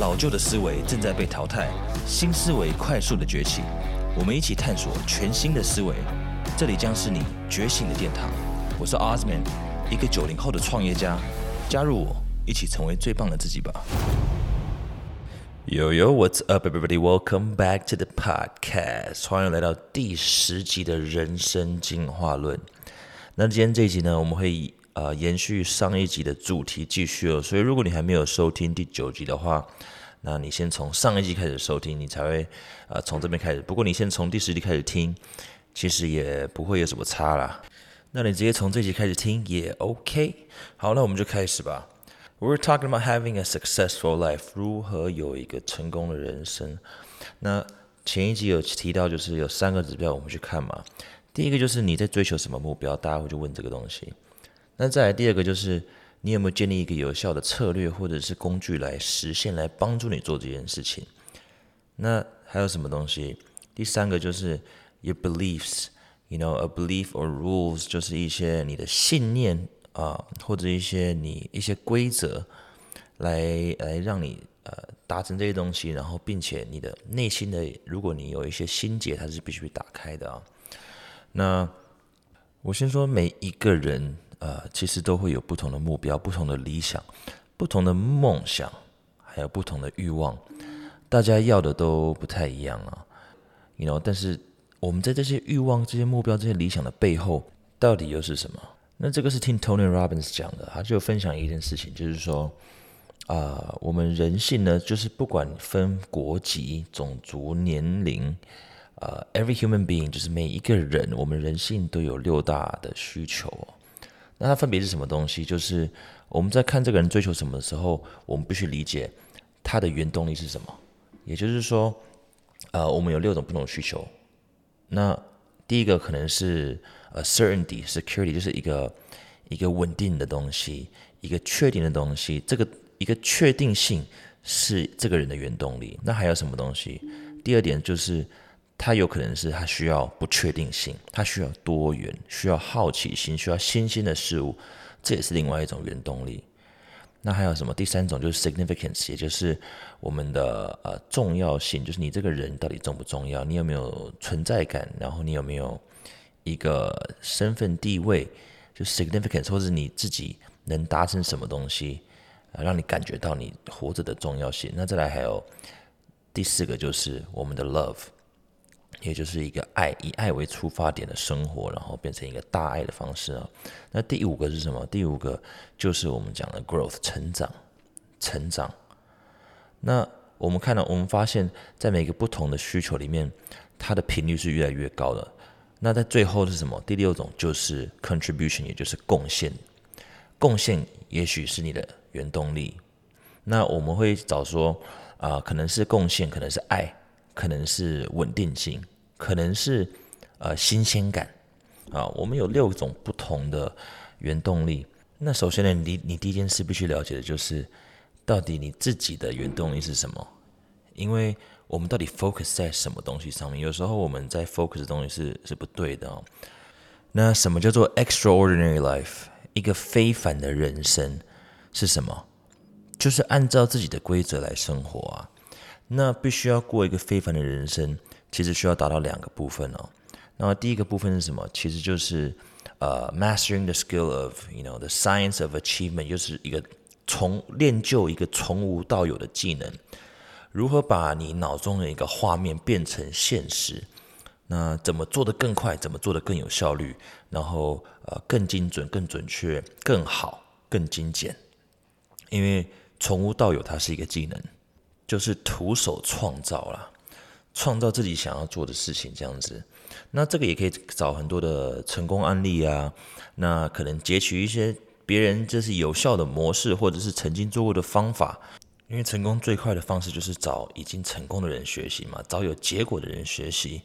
老旧的思维正在被淘汰，新思维快速的崛起。我们一起探索全新的思维，这里将是你觉醒的殿堂。我是 Osman，一个九零后的创业家。加入我，一起成为最棒的自己吧。Yo yo, what's up, everybody? Welcome back to the podcast. 欢迎来到第十集的人生进化论。那今天这一集呢，我们会以呃延续上一集的主题继续哦。所以如果你还没有收听第九集的话，那你先从上一集开始收听，你才会呃从这边开始。不过你先从第十集开始听，其实也不会有什么差啦。那你直接从这集开始听也 OK。好，那我们就开始吧。We're talking about having a successful life，如何有一个成功的人生。那前一集有提到，就是有三个指标，我们去看嘛。第一个就是你在追求什么目标，大家会去问这个东西。那再来第二个就是你有没有建立一个有效的策略或者是工具来实现，来帮助你做这件事情。那还有什么东西？第三个就是 your beliefs，you know，a belief or rules，就是一些你的信念。啊，或者一些你一些规则，来来让你呃达成这些东西，然后并且你的内心的，如果你有一些心结，它是必须打开的啊。那我先说，每一个人呃，其实都会有不同的目标、不同的理想、不同的梦想，还有不同的欲望，大家要的都不太一样啊。You know，但是我们在这些欲望、这些目标、这些理想的背后，到底又是什么？那这个是听 Tony Robbins 讲的，他就分享一件事情，就是说，啊，我们人性呢，就是不管分国籍、种族、年龄，呃，every human being，就是每一个人，我们人性都有六大的需求。那它分别是什么东西？就是我们在看这个人追求什么的时候，我们必须理解他的原动力是什么。也就是说，呃，我们有六种不同的需求。那第一个可能是。呃，certainty security 就是一个一个稳定的东西，一个确定的东西。这个一个确定性是这个人的原动力。那还有什么东西？第二点就是，它有可能是它需要不确定性，它需要多元，需要好奇心，需要新鲜的事物，这也是另外一种原动力。那还有什么？第三种就是 significance，也就是我们的呃重要性，就是你这个人到底重不重要？你有没有存在感？然后你有没有？一个身份地位，就 significance，或者你自己能达成什么东西，啊，让你感觉到你活着的重要性。那再来还有第四个，就是我们的 love，也就是一个爱，以爱为出发点的生活，然后变成一个大爱的方式啊。那第五个是什么？第五个就是我们讲的 growth，成长，成长。那我们看到，我们发现，在每个不同的需求里面，它的频率是越来越高的。那在最后是什么？第六种就是 contribution，也就是贡献。贡献也许是你的原动力。那我们会找说啊，可能是贡献，可能是爱，可能是稳定性，可能是呃新鲜感啊。我们有六种不同的原动力。那首先呢，你你第一件事必须了解的就是，到底你自己的原动力是什么？因为我们到底 focus 在什么东西上面？有时候我们在 focus 的东西是是不对的哦。那什么叫做 extraordinary life？一个非凡的人生是什么？就是按照自己的规则来生活啊。那必须要过一个非凡的人生，其实需要达到两个部分哦。那么第一个部分是什么？其实就是呃，mastering the skill of，you know，the science of achievement，就是一个从练就一个从无到有的技能。如何把你脑中的一个画面变成现实？那怎么做得更快？怎么做得更有效率？然后呃更精准、更准确、更好、更精简？因为从无到有，它是一个技能，就是徒手创造啦，创造自己想要做的事情这样子。那这个也可以找很多的成功案例啊，那可能截取一些别人这是有效的模式，或者是曾经做过的方法。因为成功最快的方式就是找已经成功的人学习嘛，找有结果的人学习，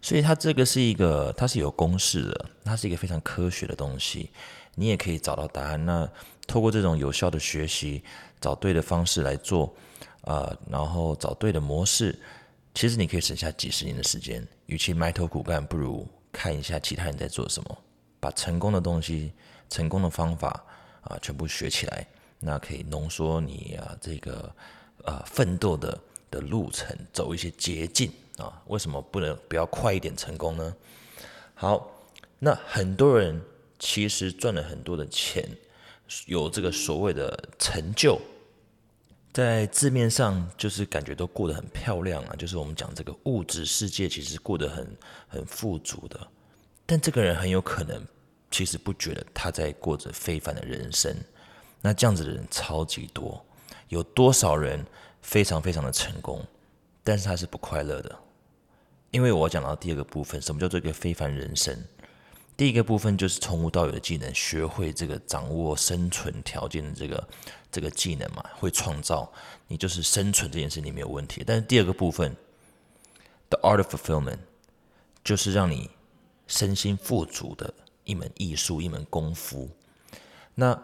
所以它这个是一个，它是有公式的，它是一个非常科学的东西，你也可以找到答案。那透过这种有效的学习，找对的方式来做，啊，然后找对的模式，其实你可以省下几十年的时间。与其埋头苦干，不如看一下其他人在做什么，把成功的东西、成功的方法啊，全部学起来。那可以浓缩你啊这个呃奋斗的的路程，走一些捷径啊。为什么不能不要快一点成功呢？好，那很多人其实赚了很多的钱，有这个所谓的成就，在字面上就是感觉都过得很漂亮啊，就是我们讲这个物质世界其实过得很很富足的，但这个人很有可能其实不觉得他在过着非凡的人生。那这样子的人超级多，有多少人非常非常的成功，但是他是不快乐的？因为我讲到第二个部分，什么叫做一个非凡人生？第一个部分就是从无到有的技能，学会这个掌握生存条件的这个这个技能嘛，会创造，你就是生存这件事你没有问题。但是第二个部分，the art of fulfillment，就是让你身心富足的一门艺术，一门功夫。那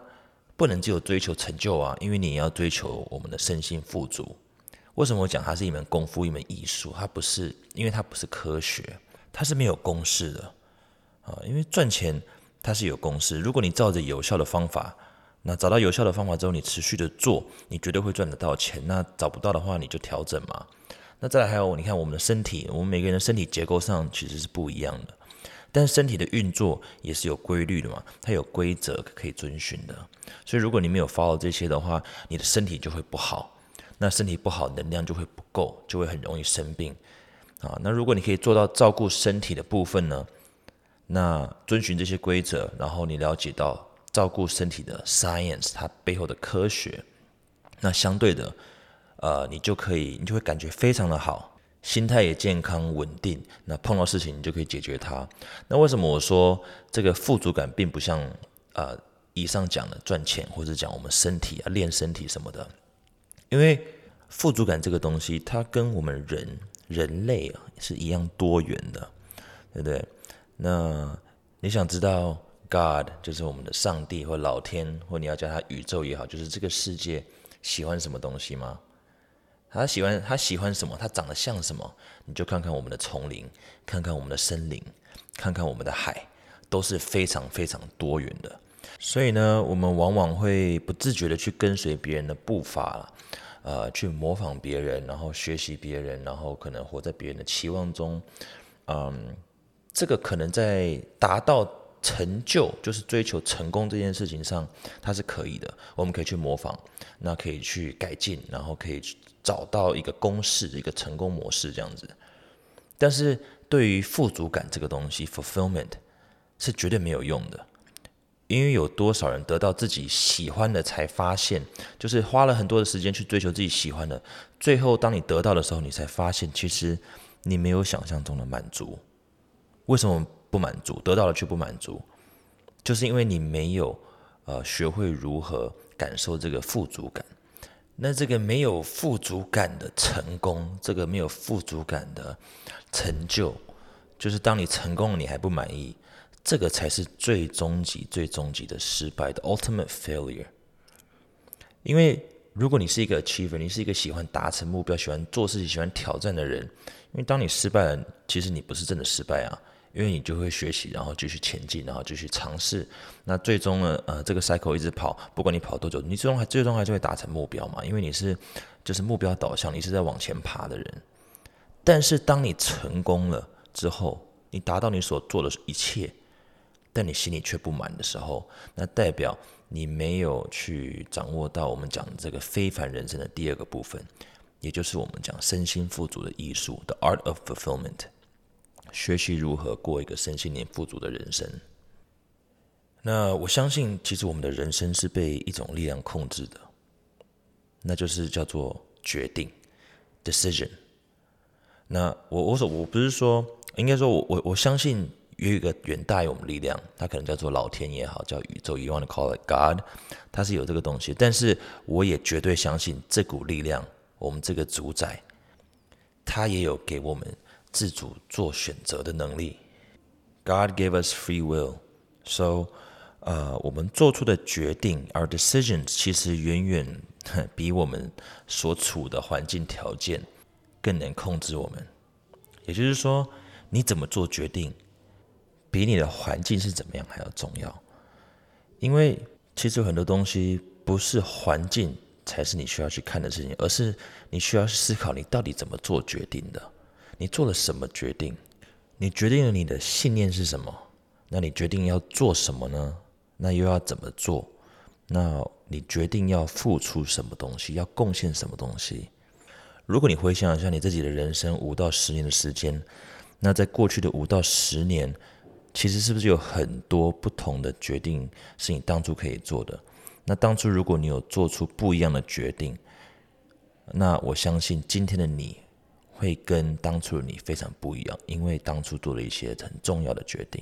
不能只有追求成就啊，因为你要追求我们的身心富足。为什么我讲它是一门功夫、一门艺术？它不是，因为它不是科学，它是没有公式的啊。因为赚钱它是有公式，如果你照着有效的方法，那找到有效的方法之后，你持续的做，你绝对会赚得到钱。那找不到的话，你就调整嘛。那再来还有，你看我们的身体，我们每个人的身体结构上其实是不一样的。但是身体的运作也是有规律的嘛，它有规则可以遵循的。所以如果你没有 follow 这些的话，你的身体就会不好。那身体不好，能量就会不够，就会很容易生病啊。那如果你可以做到照顾身体的部分呢，那遵循这些规则，然后你了解到照顾身体的 science 它背后的科学，那相对的，呃，你就可以，你就会感觉非常的好。心态也健康稳定，那碰到事情你就可以解决它。那为什么我说这个富足感并不像呃以上讲的赚钱，或者讲我们身体啊练身体什么的？因为富足感这个东西，它跟我们人人类啊是一样多元的，对不对？那你想知道 God 就是我们的上帝或老天，或你要叫他宇宙也好，就是这个世界喜欢什么东西吗？他喜欢他喜欢什么？他长得像什么？你就看看我们的丛林，看看我们的森林，看看我们的海，都是非常非常多元的。所以呢，我们往往会不自觉的去跟随别人的步伐呃，去模仿别人，然后学习别人，然后可能活在别人的期望中。嗯，这个可能在达到。成就就是追求成功这件事情上，它是可以的。我们可以去模仿，那可以去改进，然后可以找到一个公式、一个成功模式这样子。但是对于富足感这个东西，fulfillment 是绝对没有用的。因为有多少人得到自己喜欢的，才发现就是花了很多的时间去追求自己喜欢的，最后当你得到的时候，你才发现其实你没有想象中的满足。为什么？不满足，得到了却不满足，就是因为你没有呃学会如何感受这个富足感。那这个没有富足感的成功，这个没有富足感的成就，就是当你成功了，你还不满意，这个才是最终极、最终极的失败的 ultimate failure。因为如果你是一个 achiever，你是一个喜欢达成目标、喜欢做事情、喜欢挑战的人，因为当你失败了，其实你不是真的失败啊。因为你就会学习，然后继续前进，然后继续尝试。那最终呢？呃，这个 cycle 一直跑，不管你跑多久，你最终还最终还是会达成目标嘛？因为你是就是目标导向，你是在往前爬的人。但是当你成功了之后，你达到你所做的一切，但你心里却不满的时候，那代表你没有去掌握到我们讲这个非凡人生的第二个部分，也就是我们讲身心富足的艺术，the art of fulfillment。学习如何过一个身心灵富足的人生。那我相信，其实我们的人生是被一种力量控制的，那就是叫做决定 （decision）。那我我说我不是说，应该说我我我相信有一个远大于我们力量，它可能叫做老天也好，叫宇宙，you want to call it God，它是有这个东西。但是我也绝对相信这股力量，我们这个主宰，他也有给我们。自主做选择的能力，God gave us free will，so，呃，我们做出的决定，our decisions，其实远远比我们所处的环境条件更能控制我们。也就是说，你怎么做决定，比你的环境是怎么样还要重要。因为其实很多东西不是环境才是你需要去看的事情，而是你需要思考你到底怎么做决定的，你做了什么决定，你决定了你的信念是什么，那你决定要做什么呢？那又要怎么做？那你决定要付出什么东西，要贡献什么东西？如果你回想一下你自己的人生五到十年的时间，那在过去的五到十年，其实是不是有很多不同的决定是你当初可以做的？那当初如果你有做出不一样的决定，那我相信今天的你会跟当初的你非常不一样，因为当初做了一些很重要的决定。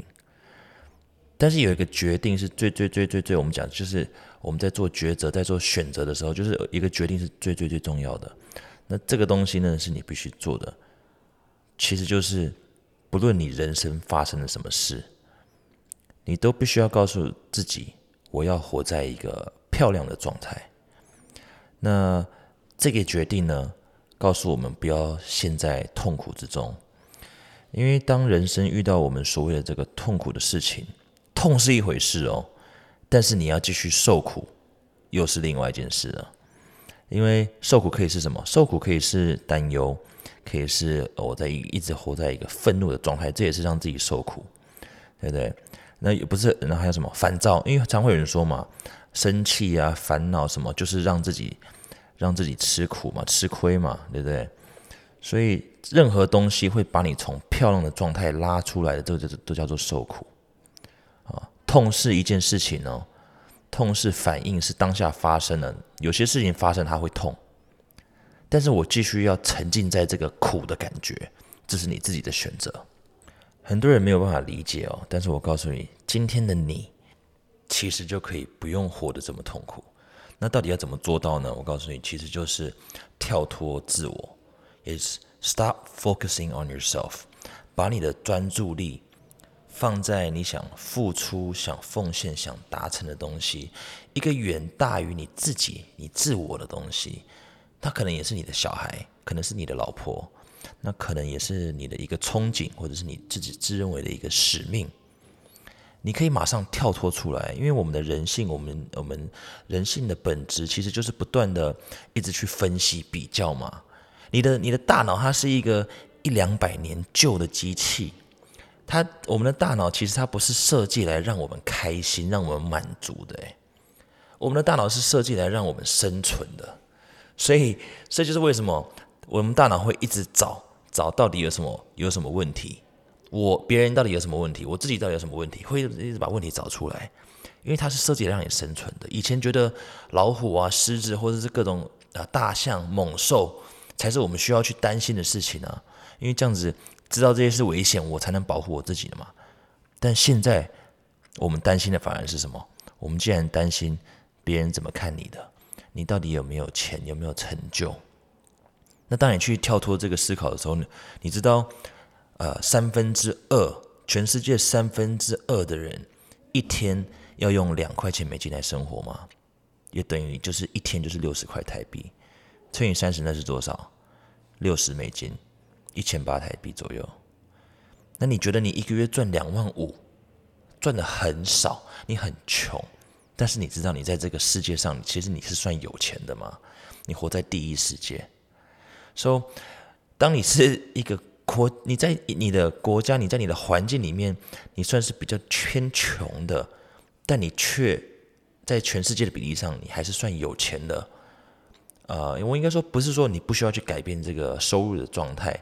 但是有一个决定是最最最最最，我们讲就是我们在做抉择、在做选择的时候，就是一个决定是最最最重要的。那这个东西呢，是你必须做的，其实就是不论你人生发生了什么事，你都必须要告诉自己，我要活在一个漂亮的状态。那这个决定呢，告诉我们不要陷在痛苦之中，因为当人生遇到我们所谓的这个痛苦的事情。痛是一回事哦，但是你要继续受苦，又是另外一件事了。因为受苦可以是什么？受苦可以是担忧，可以是我在一一直活在一个愤怒的状态，这也是让自己受苦，对不对？那也不是，那还有什么烦躁？因为常会有人说嘛，生气啊、烦恼什么，就是让自己让自己吃苦嘛、吃亏嘛，对不对？所以任何东西会把你从漂亮的状态拉出来的，这个都叫做受苦啊。痛是一件事情哦，痛是反应，是当下发生的。有些事情发生，它会痛，但是我继续要沉浸在这个苦的感觉，这是你自己的选择。很多人没有办法理解哦，但是我告诉你，今天的你其实就可以不用活得这么痛苦。那到底要怎么做到呢？我告诉你，其实就是跳脱自我，is stop focusing on yourself，把你的专注力。放在你想付出、想奉献、想达成的东西，一个远大于你自己、你自我的东西，它可能也是你的小孩，可能是你的老婆，那可能也是你的一个憧憬，或者是你自己自认为的一个使命。你可以马上跳脱出来，因为我们的人性，我们我们人性的本质其实就是不断的一直去分析、比较嘛。你的你的大脑它是一个一两百年旧的机器。它我们的大脑其实它不是设计来让我们开心、让我们满足的，我们的大脑是设计来让我们生存的，所以这就是为什么我们大脑会一直找找到底有什么有什么问题，我别人到底有什么问题，我自己到底有什么问题，会一直把问题找出来，因为它是设计让你生存的。以前觉得老虎啊、狮子或者是各种啊大象、猛兽才是我们需要去担心的事情啊，因为这样子。知道这些是危险，我才能保护我自己的嘛。但现在我们担心的反而是什么？我们既然担心别人怎么看你的，你到底有没有钱，有没有成就？那当你去跳脱这个思考的时候，你知道，呃，三分之二，全世界三分之二的人一天要用两块钱美金来生活吗？也等于就是一天就是六十块台币，乘以三十，那是多少？六十美金。一千八台币左右，那你觉得你一个月赚两万五，赚的很少，你很穷，但是你知道你在这个世界上，其实你是算有钱的吗？你活在第一世界，说，当你是一个国，你在你的国家，你在你的环境里面，你算是比较偏穷的，但你却在全世界的比例上，你还是算有钱的。呃，我应该说不是说你不需要去改变这个收入的状态。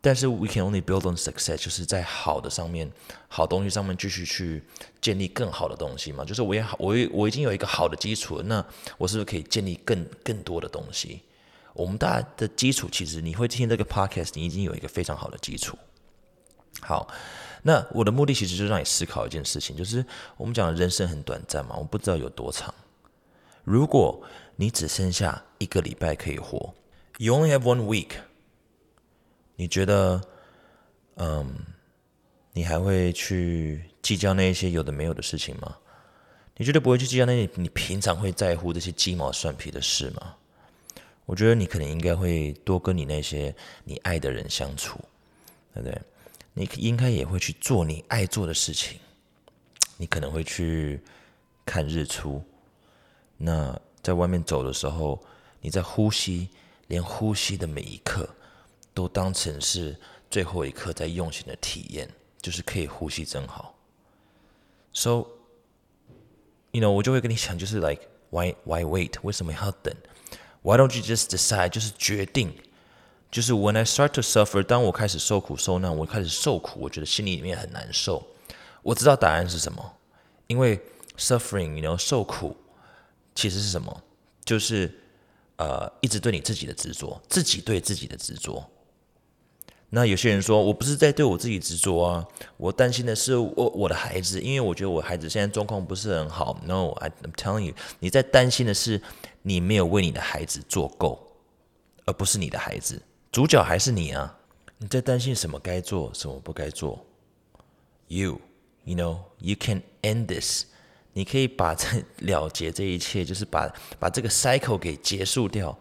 但是，we can only build on success，就是在好的上面、好东西上面继续去建立更好的东西嘛。就是我也好，我我已经有一个好的基础，那我是不是可以建立更更多的东西？我们大家的基础，其实你会听这个 podcast，你已经有一个非常好的基础。好，那我的目的其实就是让你思考一件事情，就是我们讲人生很短暂嘛，我不知道有多长。如果你只剩下一个礼拜可以活，you only have one week。你觉得，嗯，你还会去计较那一些有的没有的事情吗？你绝对不会去计较那些你平常会在乎这些鸡毛蒜皮的事吗？我觉得你可能应该会多跟你那些你爱的人相处，对不对？你应该也会去做你爱做的事情。你可能会去看日出，那在外面走的时候，你在呼吸，连呼吸的每一刻都当成是最后一刻在用心的体验，就是可以呼吸真好。So, you know，我就会跟你讲，就是 like why why wait？为什么要等？Why don't you just decide？就是决定。就是 when I start to suffer，当我开始受苦受难，我开始受苦，我觉得心里面很难受。我知道答案是什么，因为 suffering，你 know 受苦其实是什么？就是呃，一直对你自己的执着，自己对自己的执着。那有些人说，我不是在对我自己执着啊，我担心的是我我的孩子，因为我觉得我孩子现在状况不是很好。No，I'm telling you，你在担心的是你没有为你的孩子做够，而不是你的孩子。主角还是你啊！你在担心什么该做，什么不该做？You，you know，you can end this。你可以把这了结这一切，就是把把这个 cycle 给结束掉。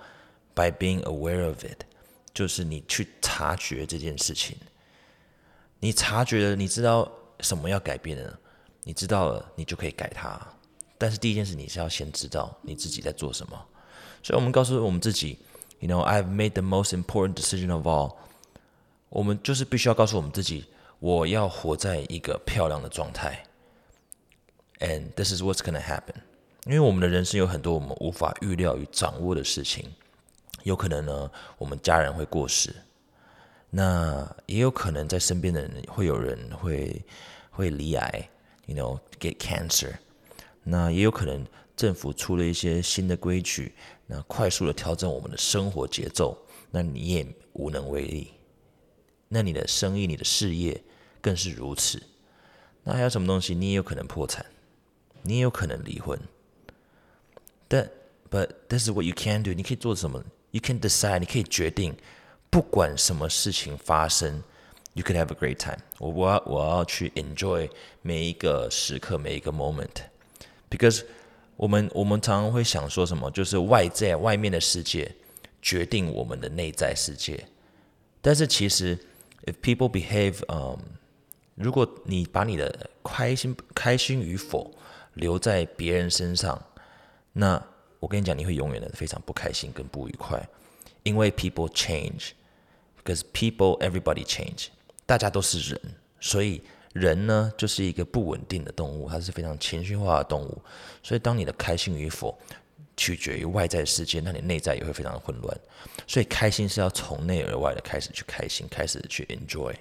By being aware of it，就是你去察觉这件事情。你察觉了，你知道什么要改变了，你知道了，你就可以改它。但是第一件事，你是要先知道你自己在做什么。所以我们告诉我们自己。You know, I've made the most important decision of all。我们就是必须要告诉我们自己，我要活在一个漂亮的状态。And this is what's gonna happen。因为我们的人生有很多我们无法预料与掌握的事情，有可能呢，我们家人会过世，那也有可能在身边的人会有人会会罹癌，You know, get cancer。那也有可能政府出了一些新的规矩。那快速的调整我们的生活节奏，那你也无能为力。那你的生意、你的事业更是如此。那还有什么东西？你也有可能破产，你也有可能离婚。但，but this is what you can do。你可以做什么？You can decide。你可以决定，不管什么事情发生，you can have a great time。我我要我要去 enjoy 每一个时刻，每一个 moment Because。我们我们常常会想说什么，就是外在外面的世界决定我们的内在世界。但是其实，if people behave，嗯，如果你把你的开心开心与否留在别人身上，那我跟你讲，你会永远的非常不开心跟不愉快，因为 people change，because people everybody change，大家都是人，所以。人呢，就是一个不稳定的动物，它是非常情绪化的动物。所以，当你的开心与否取决于外在世界，那你内在也会非常的混乱。所以，开心是要从内而外的开始去开心，开始去 enjoy。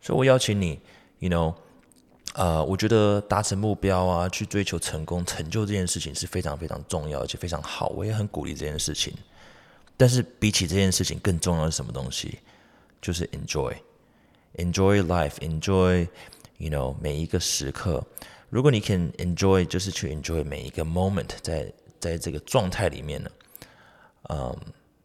所以我邀请你，you know，呃，我觉得达成目标啊，去追求成功、成就这件事情是非常非常重要，而且非常好。我也很鼓励这件事情。但是，比起这件事情更重要的是什么东西？就是 enjoy。Enjoy life, enjoy, you know 每一个时刻。如果你 can enjoy，就是去 enjoy 每一个 moment，在在这个状态里面呢，嗯，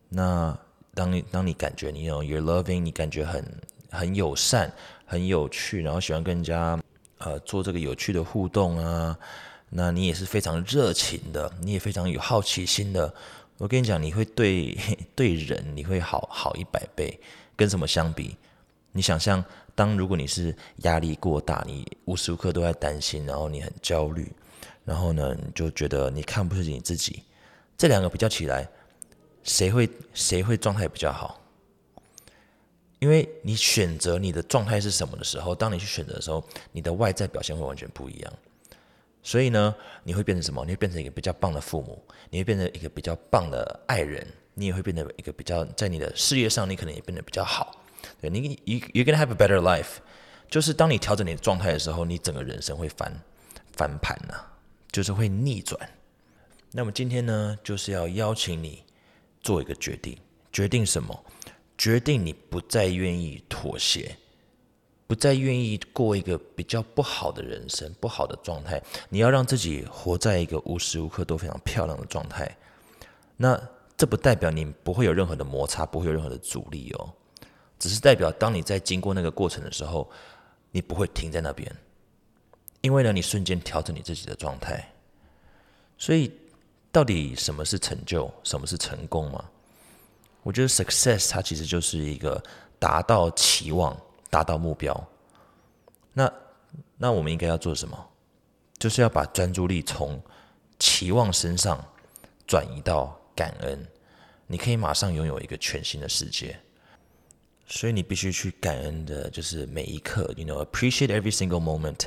那当你当你感觉你有 you're loving，你感觉很很友善、很有趣，然后喜欢跟人家呃做这个有趣的互动啊，那你也是非常热情的，你也非常有好奇心的。我跟你讲，你会对 对人你会好好一百倍，跟什么相比？你想象，当如果你是压力过大，你无时无刻都在担心，然后你很焦虑，然后呢，你就觉得你看不出你自己，这两个比较起来，谁会谁会状态比较好？因为你选择你的状态是什么的时候，当你去选择的时候，你的外在表现会完全不一样。所以呢，你会变成什么？你会变成一个比较棒的父母，你会变成一个比较棒的爱人，你也会变成一个比较在你的事业上，你可能也变得比较好。对你 you you gonna have a better life，就是当你调整你的状态的时候，你整个人生会翻翻盘呐，就是会逆转。那么今天呢，就是要邀请你做一个决定，决定什么？决定你不再愿意妥协，不再愿意过一个比较不好的人生、不好的状态。你要让自己活在一个无时无刻都非常漂亮的状态。那这不代表你不会有任何的摩擦，不会有任何的阻力哦。只是代表，当你在经过那个过程的时候，你不会停在那边，因为呢，你瞬间调整你自己的状态。所以，到底什么是成就，什么是成功嘛？我觉得 success 它其实就是一个达到期望、达到目标。那那我们应该要做什么？就是要把专注力从期望身上转移到感恩，你可以马上拥有一个全新的世界。所以你必须去感恩的，就是每一刻，you know appreciate every single moment，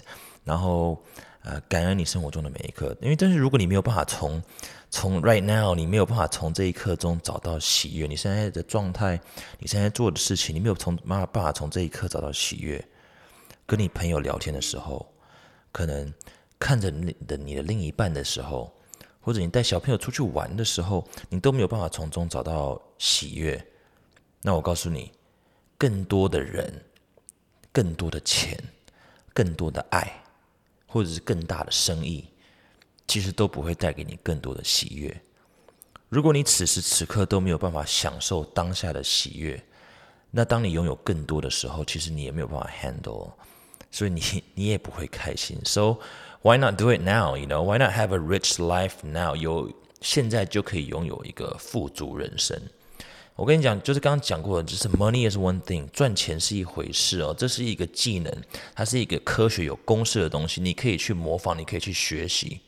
然后呃感恩你生活中的每一刻。因为但是如果你没有办法从从 right now，你没有办法从这一刻中找到喜悦，你现在的状态，你现在做的事情，你没有从没有办法从这一刻找到喜悦。跟你朋友聊天的时候，可能看着你的你的另一半的时候，或者你带小朋友出去玩的时候，你都没有办法从中找到喜悦。那我告诉你。更多的人，更多的钱，更多的爱，或者是更大的生意，其实都不会带给你更多的喜悦。如果你此时此刻都没有办法享受当下的喜悦，那当你拥有更多的时候，其实你也没有办法 handle，所以你你也不会开心。So why not do it now? You know, why not have a rich life now? 有现在就可以拥有一个富足人生。我跟你讲，就是刚刚讲过的，就是 money is one thing，赚钱是一回事哦，这是一个技能，它是一个科学有公式的东西，你可以去模仿，你可以去学习，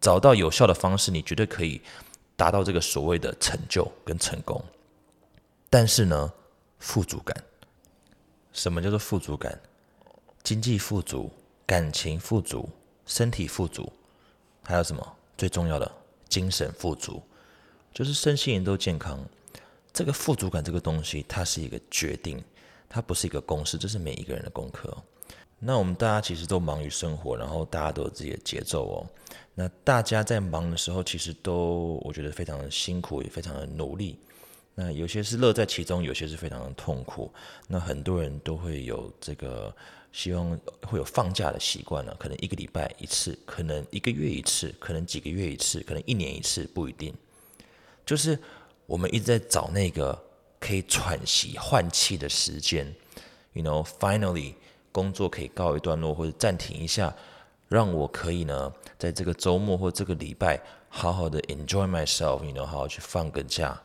找到有效的方式，你绝对可以达到这个所谓的成就跟成功。但是呢，富足感，什么叫做富足感？经济富足，感情富足，身体富足，还有什么？最重要的，精神富足，就是身心灵都健康。这个富足感这个东西，它是一个决定，它不是一个公式，这是每一个人的功课。那我们大家其实都忙于生活，然后大家都有自己的节奏哦。那大家在忙的时候，其实都我觉得非常的辛苦，也非常的努力。那有些是乐在其中，有些是非常的痛苦。那很多人都会有这个希望会有放假的习惯了，可能一个礼拜一次，可能一个月一次，可能几个月一次，可能一年一次，不一定。就是。我们一直在找那个可以喘息、换气的时间，you know，finally 工作可以告一段落或者暂停一下，让我可以呢，在这个周末或这个礼拜好好的 enjoy myself，you know，好好去放个假。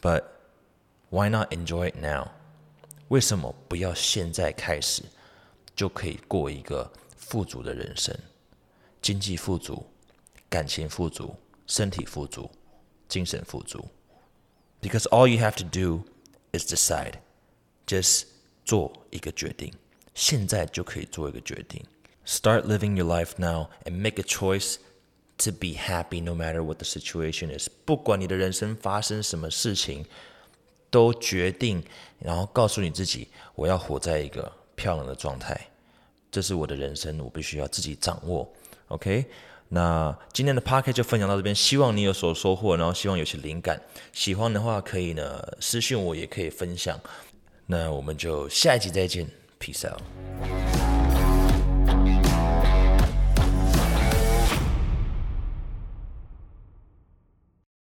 But why not enjoy it now？为什么不要现在开始就可以过一个富足的人生？经济富足、感情富足、身体富足、精神富足。Because all you have to do is decide, just 做一个决定，现在就可以做一个决定。Start living your life now and make a choice to be happy no matter what the situation is。不管你的人生发生什么事情，都决定，然后告诉你自己，我要活在一个漂亮的状态。这是我的人生，我必须要自己掌握。OK。 那今天的 p o c k e t 就分享到这边，希望你有所收获，然后希望有些灵感。喜欢的话可以呢私信我，也可以分享。那我们就下一集再见，Peace out。